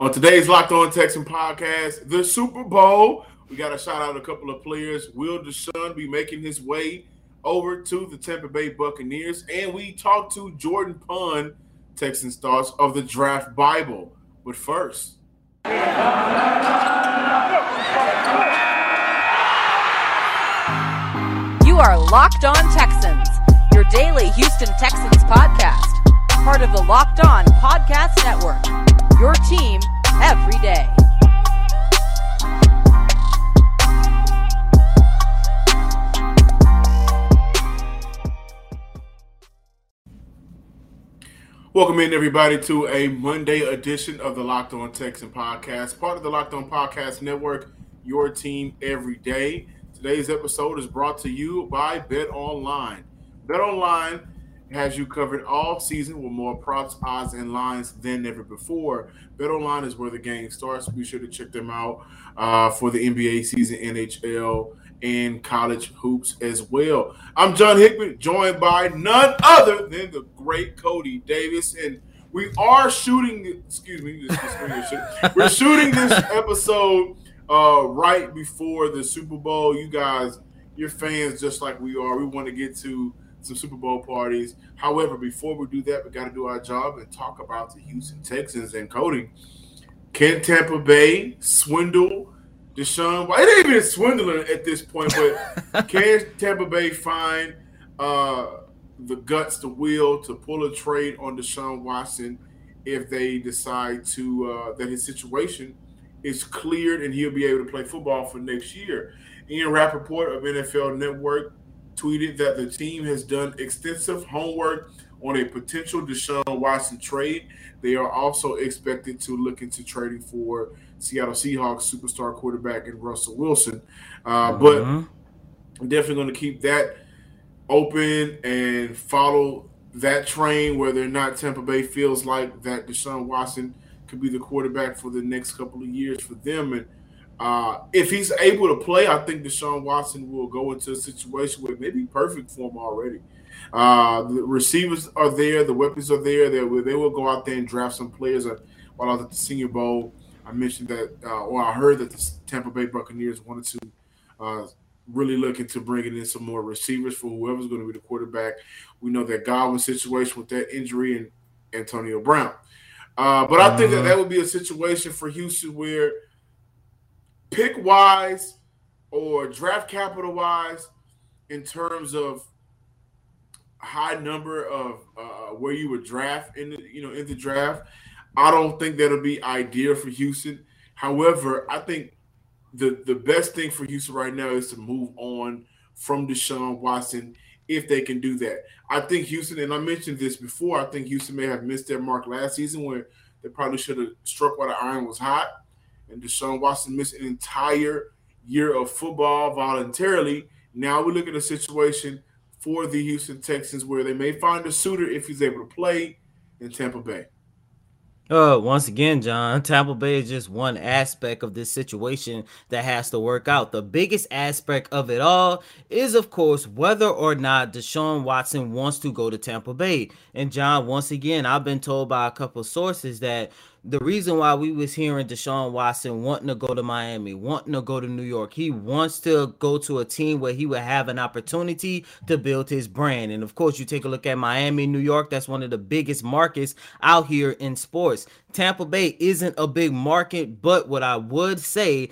On today's Locked On Texan podcast, the Super Bowl, we got to shout out a couple of players. Will Deshaun be making his way over to the Tampa Bay Buccaneers? And we talked to Jordan Pun, Texans thoughts of the draft Bible. But first, you are Locked On Texans, your daily Houston Texans podcast, part of the Locked On Podcast Network. Your team every day. Welcome in, everybody, to a Monday edition of the Locked On Texan podcast, part of the Locked On Podcast Network, your team every day. Today's episode is brought to you by Bet Online. Bet Online has you covered all season with more props, odds, and lines than ever before. Bet Online is where the game starts. Be sure to check them out uh, for the NBA season, NHL, and college hoops as well. I'm John Hickman, joined by none other than the great Cody Davis, and we are shooting. Excuse me, we're shooting this episode uh, right before the Super Bowl. You guys, your fans, just like we are, we want to get to some Super Bowl parties. However, before we do that, we got to do our job and talk about the Houston Texans and Cody. Can Tampa Bay swindle Deshaun, well, it ain't even swindling at this point, but can Tampa Bay find uh, the guts, the will to pull a trade on Deshaun Watson if they decide to uh, that his situation is cleared and he'll be able to play football for next year? Ian Rapoport of NFL Network tweeted that the team has done extensive homework on a potential Deshaun Watson trade. They are also expected to look into trading for Seattle Seahawks superstar quarterback and Russell Wilson. Uh, mm-hmm. But I'm definitely going to keep that open and follow that train, whether or not Tampa Bay feels like that Deshaun Watson could be the quarterback for the next couple of years for them. And uh, if he's able to play, I think Deshaun Watson will go into a situation where maybe perfect for him already. Uh, the receivers are there, the weapons are there. They will, they will go out there and draft some players. Uh, while I was at the Senior Bowl, I mentioned that, uh, or I heard that the Tampa Bay Buccaneers wanted to uh, really look into bringing in some more receivers for whoever's going to be the quarterback. We know that Godwin's situation with that injury and Antonio Brown. Uh, but I think that uh-huh. that would be a situation for Houston where pick wise or draft capital wise, in terms of high number of uh, where you would draft in the you know in the draft, I don't think that'll be ideal for Houston. However, I think the the best thing for Houston right now is to move on from Deshaun Watson if they can do that. I think Houston, and I mentioned this before, I think Houston may have missed their mark last season where they probably should have struck while the iron was hot. And Deshaun Watson missed an entire year of football voluntarily. Now we look at a situation for the Houston Texans where they may find a suitor if he's able to play in Tampa Bay. Uh, once again, John, Tampa Bay is just one aspect of this situation that has to work out. The biggest aspect of it all is, of course, whether or not Deshaun Watson wants to go to Tampa Bay. And John, once again, I've been told by a couple sources that the reason why we was hearing Deshaun Watson wanting to go to Miami, wanting to go to New York, he wants to go to a team where he would have an opportunity to build his brand. And of course, you take a look at Miami, New York, that's one of the biggest markets out here in sports. Tampa Bay isn't a big market, but what I would say,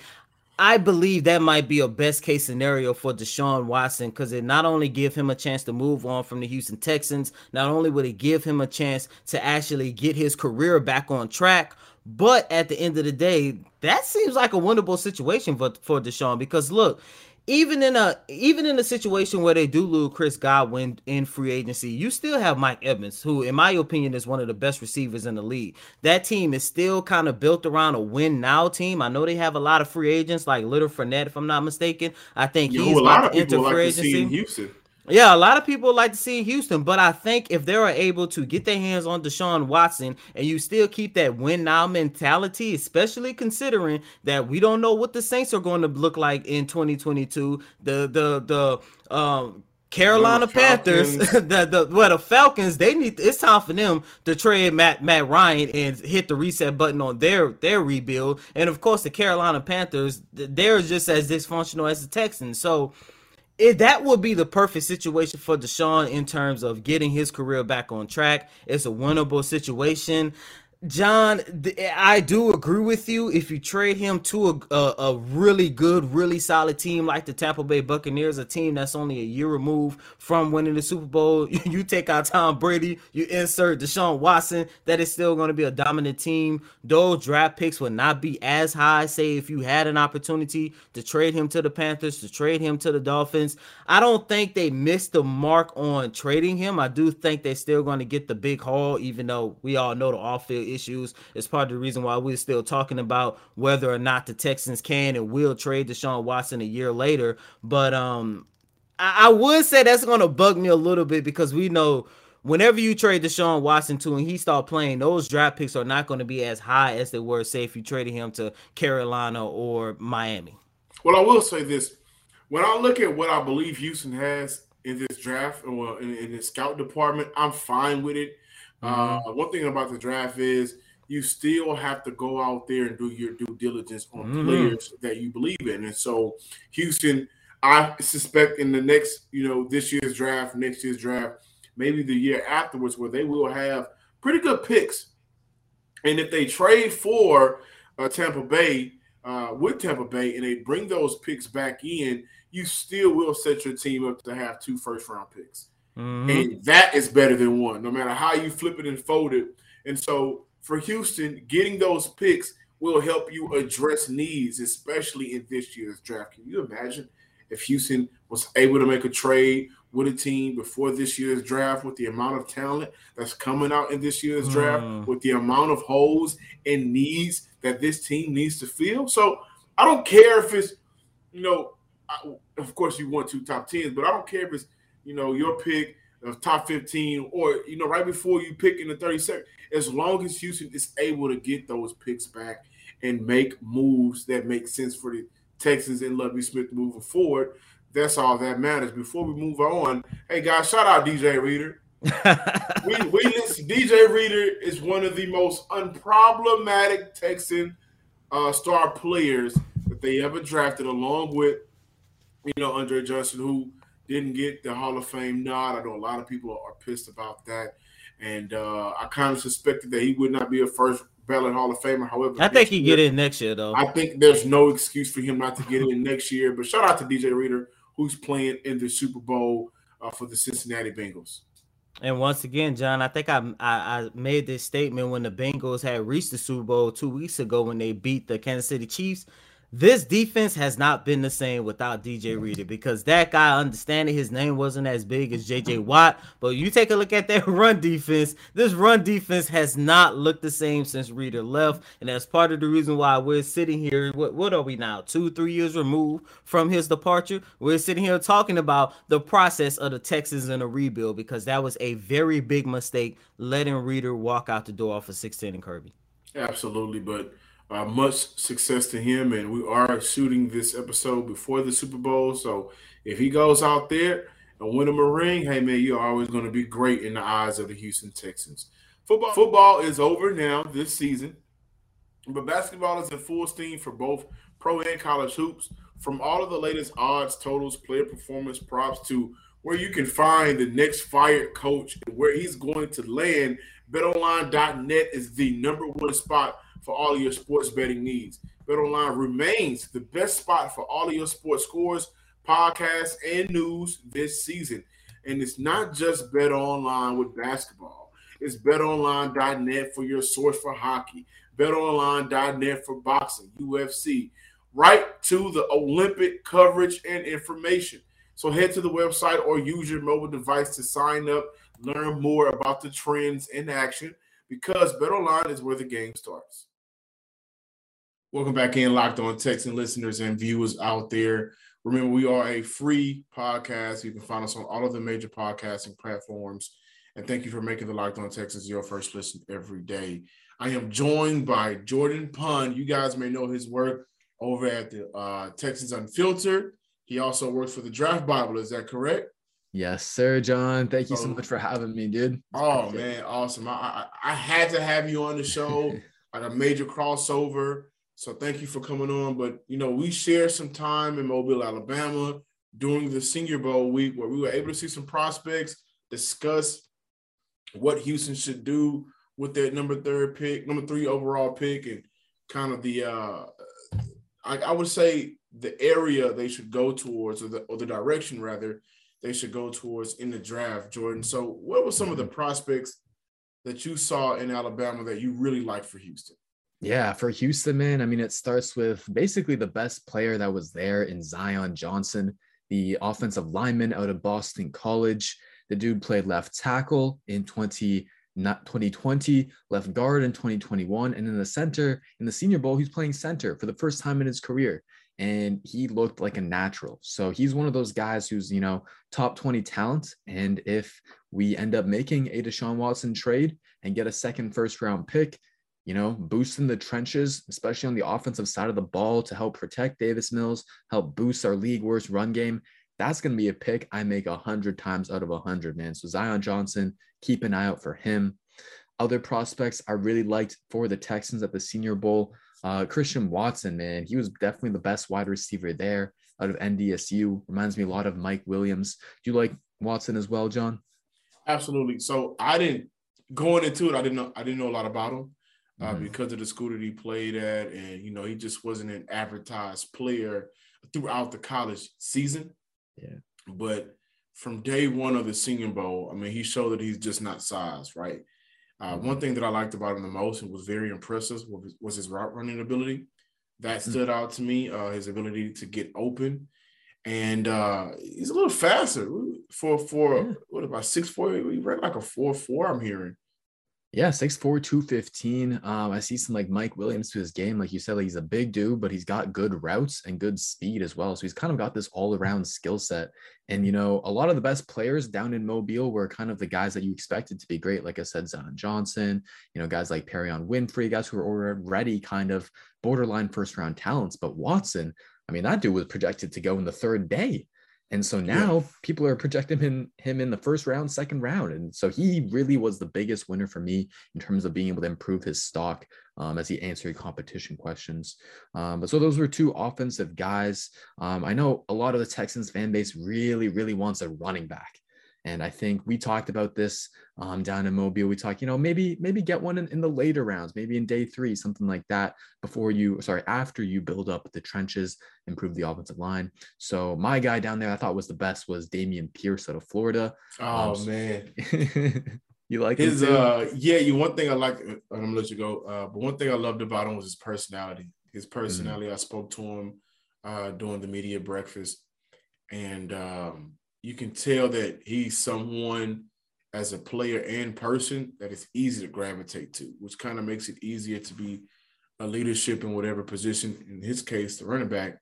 I believe that might be a best case scenario for Deshaun Watson because it not only give him a chance to move on from the Houston Texans, not only would it give him a chance to actually get his career back on track, but at the end of the day, that seems like a winnable situation for, for Deshaun because look, even in a even in a situation where they do lose Chris Godwin in free agency, you still have Mike Evans, who, in my opinion, is one of the best receivers in the league. That team is still kind of built around a win now team. I know they have a lot of free agents like Little Fournette, if I'm not mistaken. I think Yo, he's a lot of free like in Houston. Yeah, a lot of people like to see Houston, but I think if they are able to get their hands on Deshaun Watson and you still keep that win now mentality, especially considering that we don't know what the Saints are going to look like in 2022, the the the um Carolina Panthers, the, the well, the Falcons, they need it's time for them to trade Matt Matt Ryan and hit the reset button on their their rebuild. And of course, the Carolina Panthers, they're just as dysfunctional as the Texans. So it, that would be the perfect situation for Deshaun in terms of getting his career back on track. It's a winnable situation. John, I do agree with you. If you trade him to a, a, a, really good, really solid team like the Tampa Bay Buccaneers, a team that's only a year removed from winning the Super Bowl, you take out Tom Brady, you insert Deshaun Watson, that is still going to be a dominant team. Those draft picks would not be as high. Say if you had an opportunity to trade him to the Panthers, to trade him to the Dolphins, I don't think they missed the mark on trading him. I do think they're still going to get the big haul, even though we all know the off-field issues is part of the reason why we're still talking about whether or not the Texans can and will trade Deshaun Watson a year later. But um, I, I would say that's going to bug me a little bit because we know whenever you trade Deshaun Watson to and he start playing, those draft picks are not going to be as high as they were, say, if you traded him to Carolina or Miami. Well, I will say this. When I look at what I believe Houston has in this draft or in, in the scout department, I'm fine with it. Mm-hmm. Uh, one thing about the draft is you still have to go out there and do your due diligence on mm-hmm. players that you believe in. And so, Houston, I suspect in the next, you know, this year's draft, next year's draft, maybe the year afterwards, where they will have pretty good picks. And if they trade for uh, Tampa Bay uh, with Tampa Bay and they bring those picks back in, you still will set your team up to have two first round picks. Mm-hmm. And that is better than one, no matter how you flip it and fold it. And so for Houston, getting those picks will help you address needs, especially in this year's draft. Can you imagine if Houston was able to make a trade with a team before this year's draft with the amount of talent that's coming out in this year's draft, mm. with the amount of holes and needs that this team needs to fill? So I don't care if it's, you know, I, of course you want two top tens, but I don't care if it's you know, your pick of top 15 or, you know, right before you pick in the 32nd, as long as Houston is able to get those picks back and make moves that make sense for the Texans and Lovie Smith moving forward, that's all that matters. Before we move on, hey guys, shout out DJ Reader. we, we listen, DJ Reader is one of the most unproblematic Texan uh, star players that they ever drafted, along with you know Andre Johnson, who didn't get the Hall of Fame nod. I know a lot of people are pissed about that, and uh, I kind of suspected that he would not be a first ballot Hall of Famer. However, I think he year, get in next year though. I think there's no excuse for him not to get in next year. But shout out to DJ Reader who's playing in the Super Bowl uh, for the Cincinnati Bengals. And once again, John, I think I, I, I made this statement when the Bengals had reached the Super Bowl two weeks ago when they beat the Kansas City Chiefs this defense has not been the same without DJ Reader because that guy, understanding his name wasn't as big as JJ mm-hmm. Watt, but you take a look at that run defense. This run defense has not looked the same since Reader left, and that's part of the reason why we're sitting here. What, what are we now? Two, three years removed from his departure. We're sitting here talking about the process of the Texans in a rebuild because that was a very big mistake letting Reader walk out the door off of 16 and Kirby. Absolutely, but uh, much success to him, and we are shooting this episode before the Super Bowl. So if he goes out there and win him a ring, hey man, you're always going to be great in the eyes of the Houston Texans. Football, football is over now this season, but basketball is in full steam for both pro and college hoops. From all of the latest odds, totals, player performance props to where you can find the next fired coach and where he's going to land, BetOnline.net is the number one spot for all of your sports betting needs. BetOnline remains the best spot for all of your sports scores, podcasts, and news this season. And it's not just BetOnline with basketball. It's betonline.net for your source for hockey, betonline.net for boxing, UFC, right to the Olympic coverage and information. So head to the website or use your mobile device to sign up, learn more about the trends in action because BetOnline is where the game starts. Welcome back in, Locked On Texan listeners and viewers out there. Remember, we are a free podcast. You can find us on all of the major podcasting platforms. And thank you for making the Locked On Texans your first listen every day. I am joined by Jordan Pun. You guys may know his work over at the uh, Texans Unfiltered. He also works for the Draft Bible. Is that correct? Yes, sir, John. Thank you so, so much for having me, dude. It's oh man, awesome! I, I, I had to have you on the show, like a major crossover. So thank you for coming on. But you know, we shared some time in Mobile, Alabama during the Senior Bowl week where we were able to see some prospects, discuss what Houston should do with their number third pick, number three overall pick, and kind of the uh I, I would say the area they should go towards, or the or the direction rather, they should go towards in the draft, Jordan. So, what were some of the prospects that you saw in Alabama that you really liked for Houston? Yeah, for Houston, man, I mean, it starts with basically the best player that was there in Zion Johnson, the offensive lineman out of Boston College. The dude played left tackle in 20, not 2020, left guard in 2021, and in the center in the Senior Bowl, he's playing center for the first time in his career and he looked like a natural. So he's one of those guys who's, you know, top 20 talent. And if we end up making a Deshaun Watson trade and get a second first round pick, you know, boosting the trenches, especially on the offensive side of the ball to help protect Davis Mills, help boost our league worst run game. That's going to be a pick I make a hundred times out of a hundred, man. So Zion Johnson, keep an eye out for him. Other prospects I really liked for the Texans at the Senior Bowl. Uh, Christian Watson, man, he was definitely the best wide receiver there out of NDSU. Reminds me a lot of Mike Williams. Do you like Watson as well, John? Absolutely. So I didn't going into it. I didn't know. I didn't know a lot about him uh, mm-hmm. because of the school that he played at, and you know he just wasn't an advertised player throughout the college season. Yeah. But from day one of the Senior Bowl, I mean, he showed that he's just not size, right? Uh, one thing that I liked about him the most and was very impressive was was his route running ability. That hmm. stood out to me. Uh, his ability to get open, and uh, he's a little faster for for yeah. what about six four? He ran like a four four. I'm hearing. Yeah, 6'4, 215. Um, I see some like Mike Williams to his game. Like you said, like he's a big dude, but he's got good routes and good speed as well. So he's kind of got this all around skill set. And, you know, a lot of the best players down in Mobile were kind of the guys that you expected to be great. Like I said, Zion Johnson, you know, guys like Perrion Winfrey, guys who were already kind of borderline first round talents. But Watson, I mean, that dude was projected to go in the third day. And so now yeah. people are projecting him him in the first round, second round, and so he really was the biggest winner for me in terms of being able to improve his stock um, as he answered competition questions. Um, but so those were two offensive guys. Um, I know a lot of the Texans fan base really, really wants a running back. And I think we talked about this um, down in Mobile. We talked, you know, maybe maybe get one in, in, the later rounds, maybe in day three, something like that, before you, sorry, after you build up the trenches, improve the offensive line. So my guy down there, I thought was the best was Dameon Pierce out of Florida. Oh um, man, you like his? Uh, yeah. You one thing I like. Uh, I'm gonna let you go. Uh, but one thing I loved about him was his personality. His mm-hmm. personality. Mm-hmm. I spoke to him uh, during the media breakfast, and um, you can tell that he's someone as a player and person that is easy to gravitate to, which kind of makes it easier to be a leadership in whatever position, in his case, the running back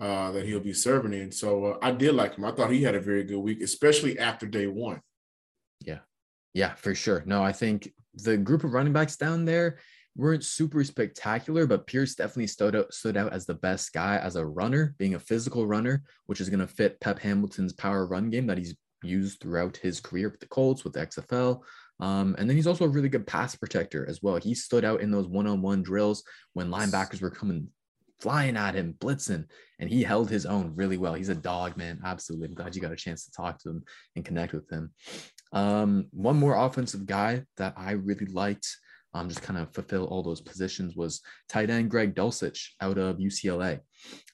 uh, that he'll be serving in. So uh, I did like him. I thought he had a very good week, especially after day one. Yeah. Yeah, for sure. No, I think the group of running backs down there, weren't super spectacular, but Pierce definitely stood out stood out as the best guy as a runner, being a physical runner, which is going to fit Pep Hamilton's power run game that he's used throughout his career with the Colts, with the XFL. Um, and then he's also a really good pass protector as well. He stood out in those one-on-one drills when linebackers were coming flying at him, blitzing, and he held his own really well. He's a dog, man. Absolutely. I'm glad you got a chance to talk to him and connect with him. Um, one more offensive guy that I really liked um, just kind of fulfill all those positions was tight end Greg Dulcich out of UCLA.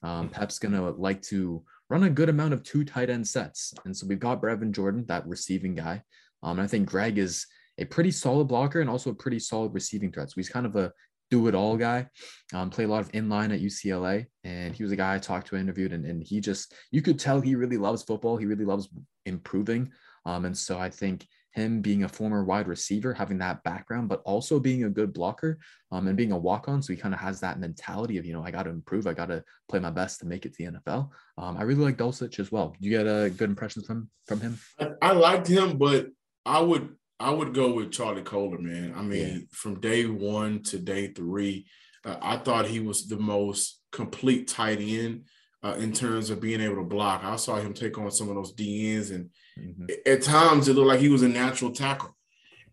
Um, Pep's going to like to run a good amount of two tight end sets. And so we've got Brevin Jordan, that receiving guy. Um, and I think Greg is a pretty solid blocker and also a pretty solid receiving threat. So he's kind of a do it all guy. Um, played a lot of inline at UCLA, and he was a guy I talked to, and interviewed, and, and he just you could tell he really loves football. He really loves improving. Um, and so I think him being a former wide receiver, having that background, but also being a good blocker um, and being a walk on. So he kind of has that mentality of, you know, I got to improve. I got to play my best to make it to the NFL. Um, I really like Dulcich as well. Do you get a uh, good impression from from him? I, I, liked him, but I would I would go with Charlie Kolar, man. I mean, yeah. from day one to day three, uh, I thought he was the most complete tight end uh, in terms of being able to block. I saw him take on some of those DNs, and mm-hmm. at times it looked like he was a natural tackle.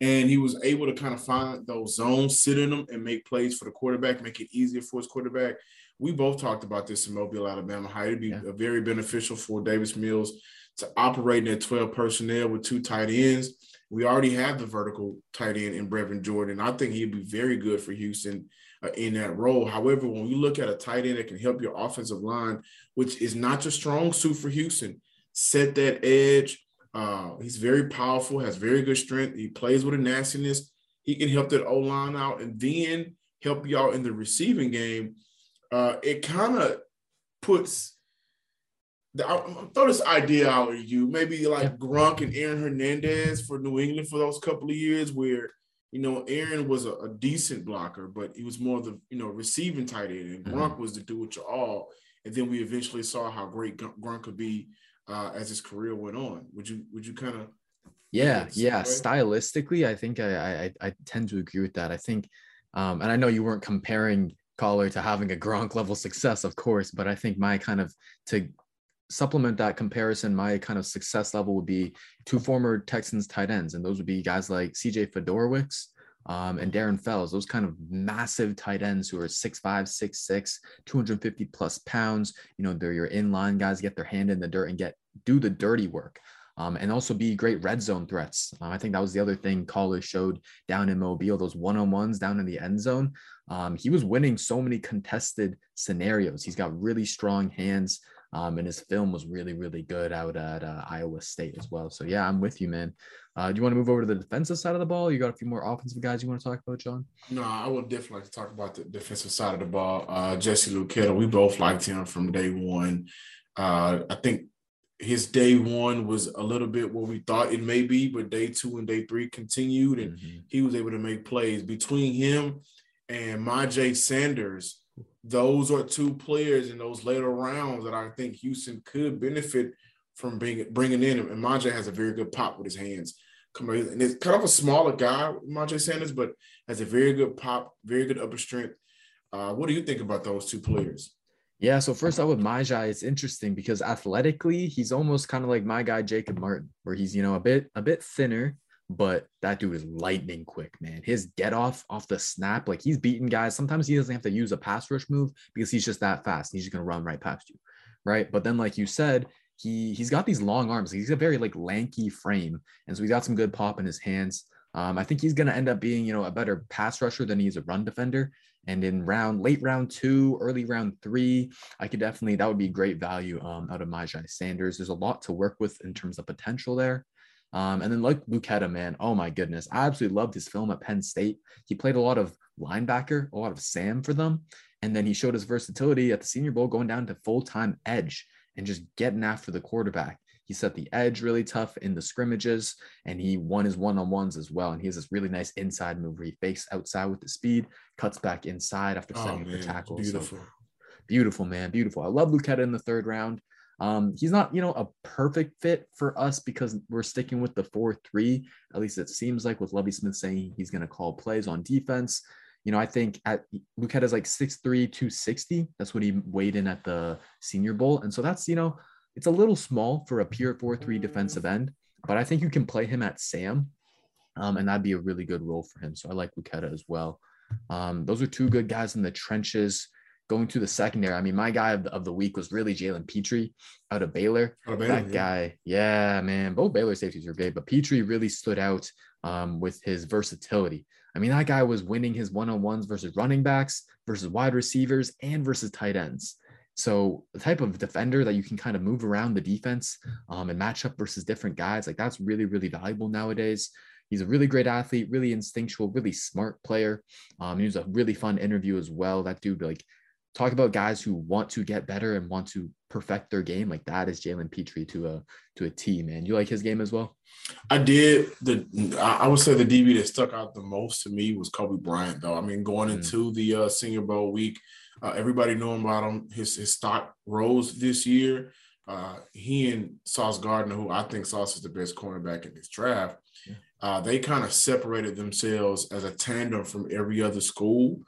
And he was able to kind of find those zones, sit in them, and make plays for the quarterback, make it easier for his quarterback. We both talked about this in Mobile, Alabama. How it'd be yeah. very beneficial for Davis Mills to operate in that 12 personnel with two tight ends. We already have the vertical tight end in Brevin Jordan. I think he'd be very good for Houston in that role. However, when you look at a tight end that can help your offensive line, which is not your strong suit for Houston, set that edge. Uh, he's very powerful, has very good strength. He plays with a nastiness. He can help that O line out and then help y'all in the receiving game. Uh, it kind of puts the, I'll throw this idea out at you. Maybe like Gronk and Aaron Hernandez for New England for those couple of years where you know, Aaron was a, a, decent blocker, but he was more of the, you know, receiving tight end. And mm-hmm. Gronk was the do it all. And then we eventually saw how great Gronk could be uh, as his career went on. Would you, would you kind of? Yeah, yeah. Way? Stylistically, I think I, I, I tend to agree with that. I think, um, and I know you weren't comparing Kolar to having a Gronk level success, of course, but I think my kind of to supplement that comparison, my kind of success level would be two former Texans tight ends, and those would be guys like CJ Fiedorowicz um, and Darren Fells, those kind of massive tight ends who are 6'5, 6'6, 250 plus pounds. You know, they're your inline guys, get their hand in the dirt and get do the dirty work. Um, and also be great red zone threats. Um, I think that was the other thing Kolar showed down in Mobile, those one on ones down in the end zone. Um, he was winning so many contested scenarios. He's got really strong hands. Um, and his film was really, really good out at uh, Iowa State as well. So yeah, I'm with you, man. Uh, do you want to move over to the defensive side of the ball? You got a few more offensive guys you want to talk about, John? No, I would definitely like to talk about the defensive side of the ball. Uh, Jesse Luketa, we both liked him from day one. Uh, I think his day one was a little bit what we thought it may be, but day two and day three continued, and mm-hmm. he was able to make plays between him and Myjai Sanders those are two players in those later rounds that I think Houston could benefit from being bringing in. And Myjai has a very good pop with his hands. And it's kind of a smaller guy, Myjai Sanders, but has a very good pop, very good upper strength. Uh, what do you think about those two players? Yeah, so first out with Myjai, it's interesting because athletically, he's almost kind of like my guy Jacob Martin, where he's you know a bit a bit thinner, but that dude is lightning quick, man. His get off off the snap, like he's beating guys. Sometimes he doesn't have to use a pass rush move because he's just that fast. He's just gonna run right past you, right? But then, like you said, he he's got these long arms. He's a very like lanky frame, and so he's got some good pop in his hands. Um, I think he's gonna end up being you know a better pass rusher than he's a run defender. And in round late round two, early round three, I could definitely that would be great value um, out of Myjai Sanders. There's a lot to work with in terms of potential there. Um, and then like Luketa, man, oh my goodness, I absolutely loved his film at Penn State. He played a lot of linebacker, a lot of Sam for them, and then he showed his versatility at the Senior Bowl, going down to full time edge and just getting after the quarterback. He set the edge really tough in the scrimmages, and he won his one on ones as well. And he has this really nice inside move where he fakes outside with the speed, cuts back inside after setting oh, the tackle. Beautiful. So, beautiful, man. Beautiful. I love Luketa in the third round. Um, he's not, you know, a perfect fit for us because we're sticking with the 4 3. At least it seems like with Lovie Smith saying he's going to call plays on defense. You know, I think at Luketa is like 6'3, 260. That's what he weighed in at the Senior Bowl. And so that's, you know, it's a little small for a pure 4 3 defensive end, but I think you can play him at Sam. Um, and that'd be a really good role for him. So I like Luketa as well. Um, those are two good guys in the trenches going to the secondary, I mean, my guy of the, of the week was really Jalen Pitre out of Baylor. Of Baylor that yeah. guy, yeah, man. Both Baylor safeties were great, but Pitre really stood out um, with his versatility. I mean, that guy was winning his one on ones versus running backs, versus wide receivers, and versus tight ends. So the type of defender that you can kind of move around the defense um, and match up versus different guys, like that's really, really valuable nowadays. He's a really great athlete, really instinctual, really smart player. Um, he was a really fun interview as well. That dude, like, talk about guys who want to get better and want to perfect their game. Like that is Jalen Pitre to a to a T, man. You like his game as well? I did. The I would say the DB that stuck out the most to me was Coby Bryant, though. I mean, going mm. into the uh, Senior Bowl week, uh, everybody knowing about him. His his stock rose this year. Uh, he and Sauce Gardner, who I think Sauce is the best cornerback in this draft, yeah. uh, they kind of separated themselves as a tandem from every other school.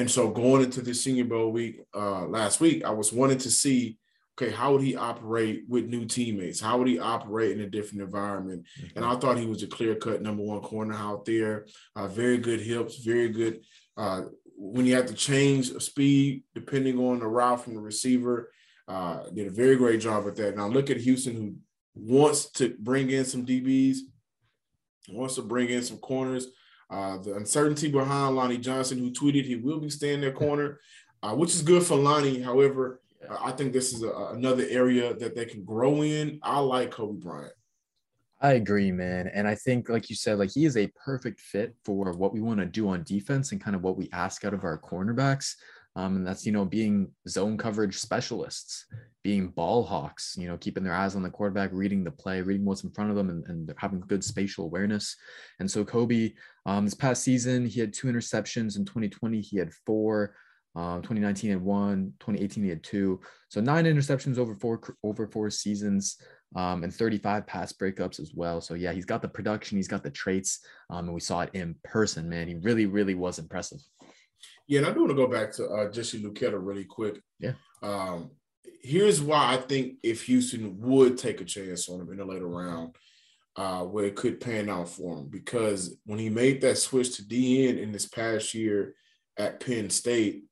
And so going into the Senior Bowl week uh, last week, I was wanting to see okay, how would he operate with new teammates? How would he operate in a different environment? Mm-hmm. And I thought he was a clear cut number one corner out there. Uh, very good hips, very good. Uh, when you have to change speed depending on the route from the receiver, uh, did a very great job with that. Now look at Houston, who wants to bring in some DBs, wants to bring in some corners. Uh, the uncertainty behind Lonnie Johnson, who tweeted he will be staying their corner, uh, which is good for Lonnie. However, uh, I think this is a, another area that they can grow in. I like Coby Bryant. I agree, man. And I think, like you said, like he is a perfect fit for what we want to do on defense and kind of what we ask out of our cornerbacks. Um, and that's, you know, being zone coverage specialists, being ball hawks, you know, keeping their eyes on the quarterback, reading the play, reading what's in front of them, and, and having good spatial awareness. And so, Coby, um, this past season, he had two interceptions. In 2020, he had four. Uh, 2019 had one, 2018 he had two. So nine interceptions over four over four seasons, um, and 35 pass breakups as well. So yeah, he's got the production, he's got the traits, um, and we saw it in person. Man, he really, really was impressive. Yeah, and I do want to go back to uh, Jesse Luketa really quick. Yeah. Um, here's why I think if Houston would take a chance on him in the later round, uh, where it could pan out for him, because when he made that switch to DN in this past year at Penn State,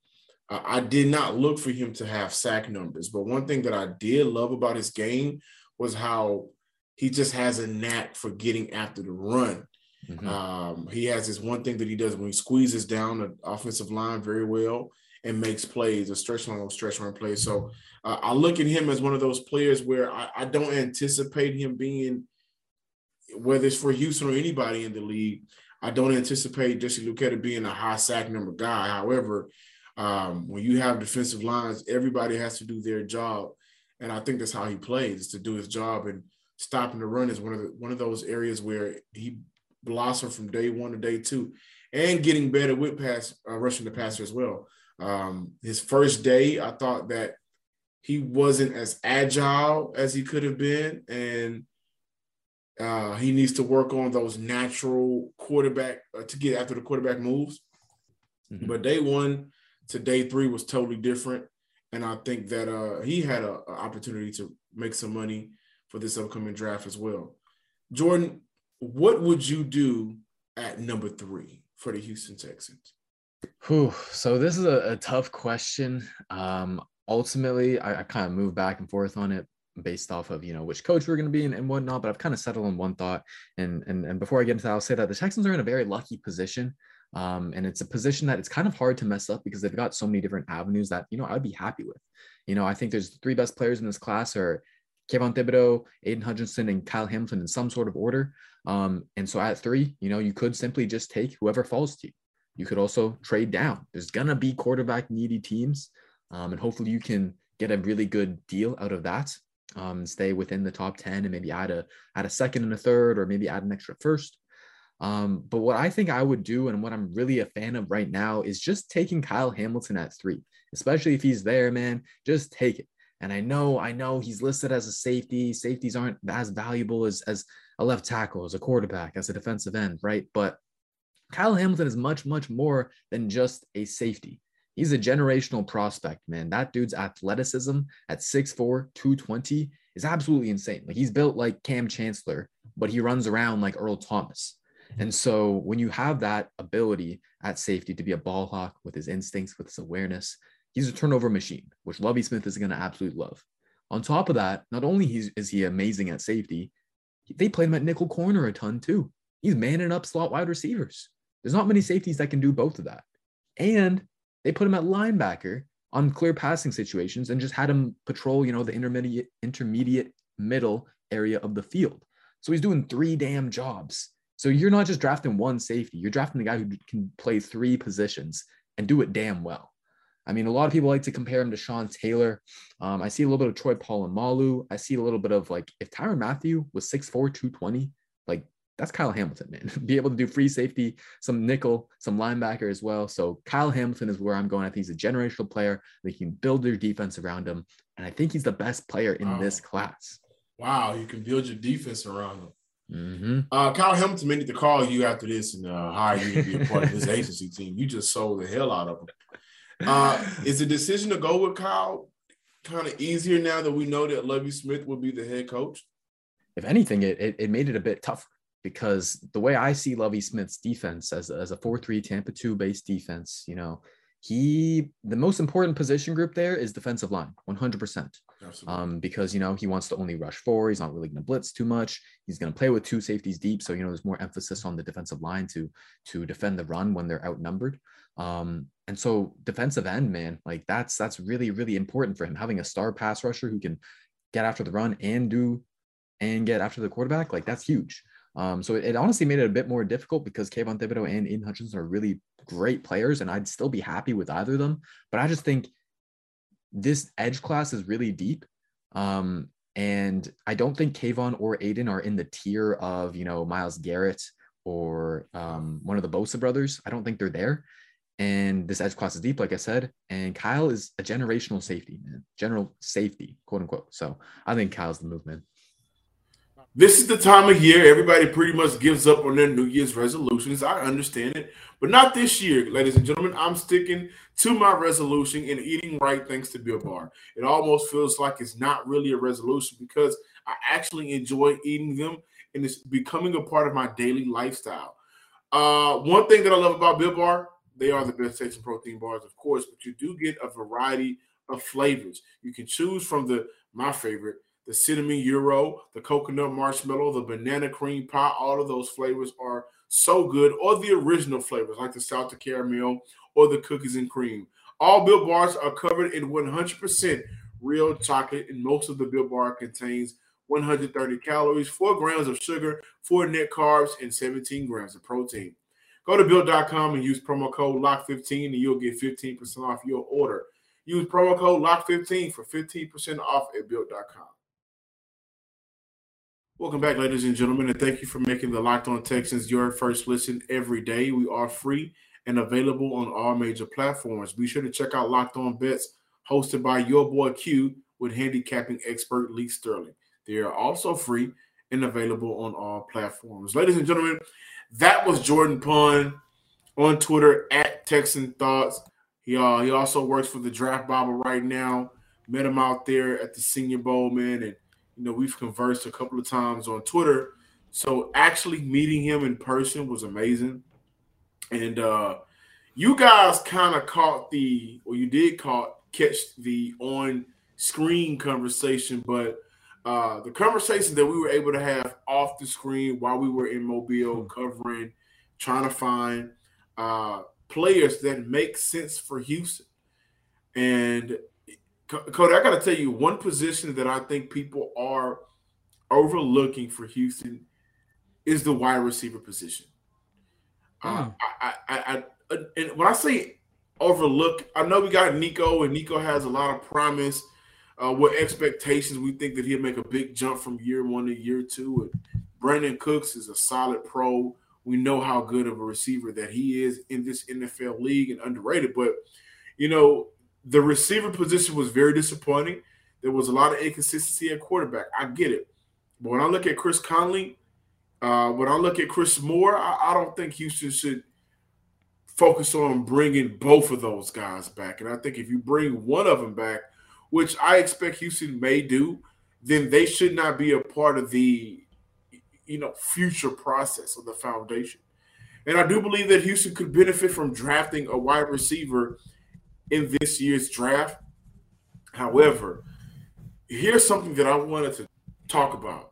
uh, I did not look for him to have sack numbers. But one thing that I did love about his game was how he just has a knack for getting after the run. Mm-hmm. Um, he has this one thing that he does when he squeezes down the offensive line very well and makes plays, a stretch run, stretch run play. So uh, I look at him as one of those players where I, I, don't anticipate him being, whether it's for Houston or anybody in the league, I don't anticipate Jesse Luketa being a high sack number guy. However, um, when you have defensive lines, everybody has to do their job, and I think that's how he plays is to do his job. And stopping the run is one of the, one of those areas where he blossomed from day one to day two, and getting better with pass uh, rushing the passer as well. Um, his first day, I thought that he wasn't as agile as he could have been, and uh, he needs to work on those natural quarterback uh, to get after the quarterback moves. Mm-hmm. But day one to day three was totally different, and I think that uh, he had an opportunity to make some money for this upcoming draft as well. Jordan, what would you do at number three for the Houston Texans? Whew. So this is a, a tough question. Um, ultimately, I, I kind of move back and forth on it based off of you know which coach we're going to be and, and whatnot. But I've kind of settled on one thought. And and and before I get into that, I'll say that the Texans are in a very lucky position. Um, and it's a position that it's kind of hard to mess up because they've got so many different avenues that you know I'd be happy with. You know, I think there's three best players in this class are Kayvon Thibodeaux, Aidan Hutchinson, and Kyle Hamilton in some sort of order. Um, and so at three, you know, you could simply just take whoever falls to you. You could also trade down. There's gonna be quarterback needy teams, um, and hopefully you can get a really good deal out of that. Um, stay within the top ten, and maybe add a add a second and a third, or maybe add an extra first. Um, but what I think I would do, and what I'm really a fan of right now, is just taking Kyle Hamilton at three, especially if he's there, man. Just take it. And I know, I know he's listed as a safety. Safeties aren't as valuable as as a left tackle, as a quarterback, as a defensive end, right? But Kyle Hamilton is much, much more than just a safety. He's a generational prospect, man. That dude's athleticism at 6'4, 220 is absolutely insane. Like he's built like Kam Chancellor, but he runs around like Earl Thomas. And so when you have that ability at safety to be a ball hawk with his instincts, with his awareness, he's a turnover machine, which Lovie Smith is going to absolutely love. On top of that, not only is he amazing at safety, they play him at nickel corner a ton too. He's manning up slot wide receivers. There's not many safeties that can do both of that. And they put him at linebacker on clear passing situations and just had him patrol, you know, the intermediate intermediate middle area of the field. So he's doing three damn jobs. So you're not just drafting one safety, you're drafting the guy who can play three positions and do it damn well. I mean, a lot of people like to compare him to Sean Taylor. Um, I see a little bit of Troy Polamalu. I see a little bit of like if Tyrann Mathieu was 6'4, 220, like that's Kyle Hamilton, man. Be able to do free safety, some nickel, some linebacker as well. So Kyle Hamilton is where I'm going. I think he's a generational player. They can build their defense around him. And I think he's the best player in wow. this class. Wow, you can build your defense around him. Mm-hmm. Uh, Kyle Hamilton may need to call you after this and uh, hire you to be a part of his agency team. You just sold the hell out of him. Uh, is the decision to go with Kyle kind of easier now that we know that Lovie Smith will be the head coach? If anything, it, it, it made it a bit tougher because the way I see Lovie Smith's defense as, as a 4 3 Tampa 2 based defense, you know, he the most important position group there is defensive line 100% um, because you know he wants to only rush four he's not really going to blitz too much he's going to play with two safeties deep so you know there's more emphasis on the defensive line to to defend the run when they're outnumbered. Um, and so defensive end man like that's that's really really important for him having a star pass rusher who can get after the run and do and get after the quarterback like that's huge um, so it, it, honestly made it a bit more difficult because Kayvon Thibodeaux and Aidan Hutchinson are really great players, and I'd still be happy with either of them. But I just think this edge class is really deep. Um, and I don't think Kayvon or Aidan are in the tier of, you know, Myles Garrett or um, one of the Bosa brothers. I don't think they're there. And this edge class is deep, like I said. And Kyle is a generational safety, man. General safety, quote unquote. So I think Kyle's the movement. This is the time of year everybody pretty much gives up on their New Year's resolutions. I understand it, but not this year, ladies and gentlemen. I'm sticking to my resolution and eating right thanks to Built Bar. It almost feels like it's not really a resolution because I actually enjoy eating them and it's becoming a part of my daily lifestyle. Uh, one thing that I love about Built Bar, they are the best tasting protein bars, of course, but you do get a variety of flavors. You can choose from the my favorite the cinnamon euro, the coconut marshmallow, the banana cream pie. All of those flavors are so good, or the original flavors like the salted caramel or the cookies and cream. All Built Bars are covered in 100% real chocolate, and most of the Built Bar contains 130 calories, 4 grams of sugar, 4 net carbs, and 17 grams of protein. Go to built.com and use promo code LOCK15 and you'll get 15% off your order. Use promo code LOCK15 for 15% off at built.com. Welcome back, ladies and gentlemen, and thank you for making the Locked On Texans your first listen every day. We are free and available on all major platforms. Be sure to check out Locked On Bets, hosted by your boy Q with handicapping expert Lee Sterling. They are also free and available on all platforms. Ladies and gentlemen, that was Jordan Pun on Twitter at Texan Thoughts. He uh, he also works for the Draft Bible right now. Met him out there at the Senior Bowl, man, and you know, we've conversed a couple of times on Twitter. So actually meeting him in person was amazing. And uh you guys kind of caught the or you did caught catch the on screen conversation, but uh the conversation that we were able to have off the screen while we were in Mobile hmm. covering, trying to find uh players that make sense for Houston. And Cody, I got to tell you one position that I think people are overlooking for Houston is the wide receiver position. Uh, hmm. I, I, I, and when I say overlook, I know we got Nico, and Nico has a lot of promise. Uh, with expectations, we think that he'll make a big jump from year one to year two. And Brandin Cooks is a solid pro. We know how good of a receiver that he is in this NFL league and underrated. But you know, the receiver position was very disappointing. There was a lot of inconsistency at quarterback. I get it. But when I look at Chris Conley, uh, when I look at Chris Moore, I, I, don't think Houston should focus on bringing both of those guys back. And I think if you bring one of them back, which I expect Houston may do, then they should not be a part of the you know future process of the foundation. And I do believe that Houston could benefit from drafting a wide receiver in this year's draft. However, here's something that I wanted to talk about.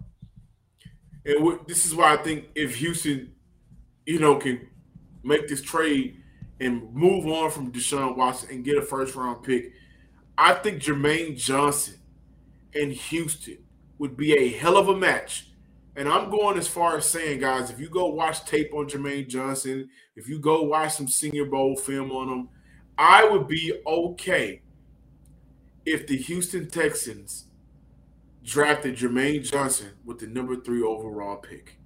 And this is why I think if Houston, you know, can make this trade and move on from Deshaun Watson and get a first round pick, I think Jermaine Johnson and Houston would be a hell of a match. And I'm going as far as saying, guys, if you go watch tape on Jermaine Johnson, if you go watch some Senior Bowl film on him, I would be okay if the Houston Texans drafted Jermaine Johnson with the number three overall pick.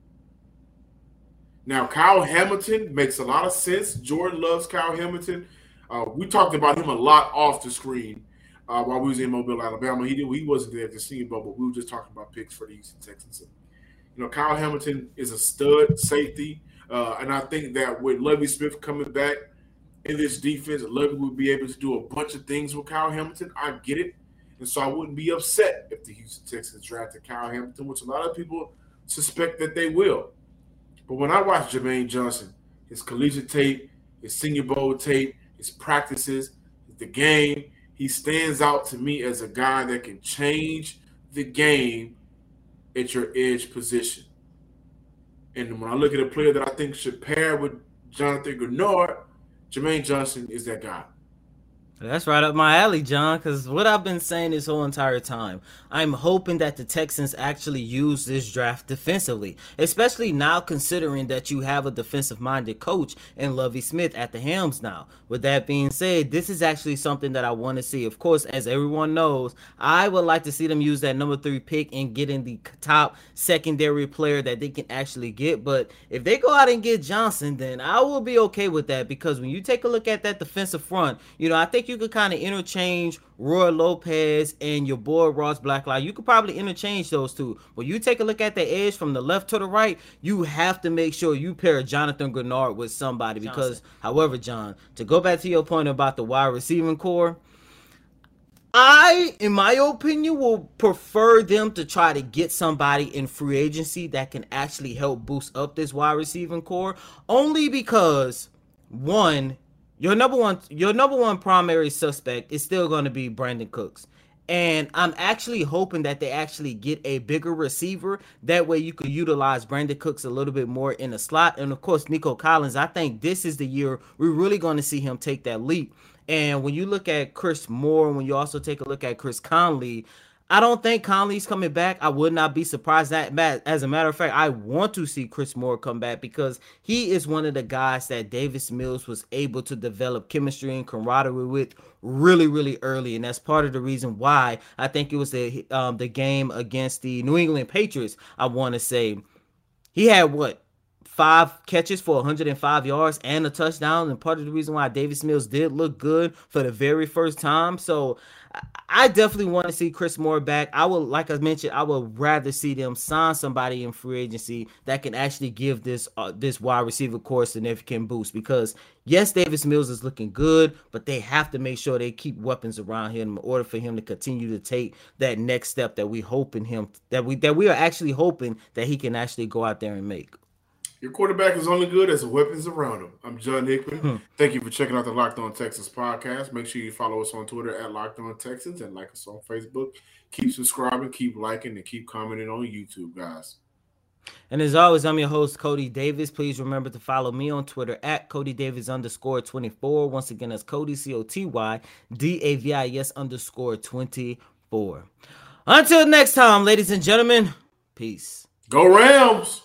Now, Kyle Hamilton makes a lot of sense. Jordan loves Kyle Hamilton. Uh, we talked about him a lot off the screen uh, while we was in Mobile, Alabama. He did, he wasn't there at the Senior Bowl, but we were just talking about picks for the Houston Texans. You know, Kyle Hamilton is a stud safety, uh, and I think that with Lovie Smith coming back – in this defense. Lovie would be able to do a bunch of things with Kyle Hamilton. I get it. And so I wouldn't be upset if the Houston Texans drafted Kyle Hamilton, which a lot of people suspect that they will. But when I watch Jermaine Johnson, his collegiate tape, his senior bowl tape, his practices, the game, he stands out to me as a guy that can change the game at your edge position. And when I look at a player that I think should pair with Jonathan Greenard, Jermaine Johnson is that guy. That's right up my alley, John, because what I've been saying this whole entire time, I'm hoping that the Texans actually use this draft defensively, especially now considering that you have a defensive minded coach in Lovie Smith at the helms now. With that being said, this is actually something that I want to see. Of course, as everyone knows, I would like to see them use that number three pick and getting the top secondary player that they can actually get. But if they go out and get Johnson, then I will be okay with that because when you take a look at that defensive front, you know, I think you could kind of interchange Roy Lopez and your boy Ross Blacklock. You could probably interchange those two. But you take a look at the edge from the left to the right, you have to make sure you pair Jonathan Greenard with somebody because, however, John, to go back to your point about the wide receiving corps, I, in my opinion, will prefer them to try to get somebody in free agency that can actually help boost up this wide receiving corps. Only because, one, your number one your number one primary suspect is still going to be Brandin Cooks. And I'm actually hoping that they actually get a bigger receiver. That way you could utilize Brandin Cooks a little bit more in the slot. And of course, Nico Collins, I think this is the year we're really going to see him take that leap. And when you look at Chris Moore, when you also take a look at Chris Conley, I don't think Conley's coming back. I would not be surprised that Matt. as a matter of fact, I want to see Chris Moore come back because he is one of the guys that Davis Mills was able to develop chemistry and camaraderie with really, really early, and that's part of the reason why I think it was the um, the game against the New England Patriots. I want to say he had what five catches for 105 yards and a touchdown, and part of the reason why Davis Mills did look good for the very first time. So I definitely want to see Chris Moore back. I would, like I mentioned, I would rather see them sign somebody in free agency that can actually give this uh, this wide receiver corps significant boost. Because yes, Davis Mills is looking good, but they have to make sure they keep weapons around him in order for him to continue to take that next step that we hope in him that we that we are actually hoping that he can actually go out there and make. Your quarterback is only good as the weapons around him. I'm John Hickman. Hmm. Thank you for checking out the Locked On Texans podcast. Make sure you follow us on Twitter at Locked On Texans and like us on Facebook. Keep subscribing, keep liking, and keep commenting on YouTube, guys. And as always, I'm your host, Coty Davis. Please remember to follow me on Twitter at Coty Davis underscore 24. Once again, that's Coty, C O T Y D A V I S underscore 24. Until next time, ladies and gentlemen, peace. Go Rams!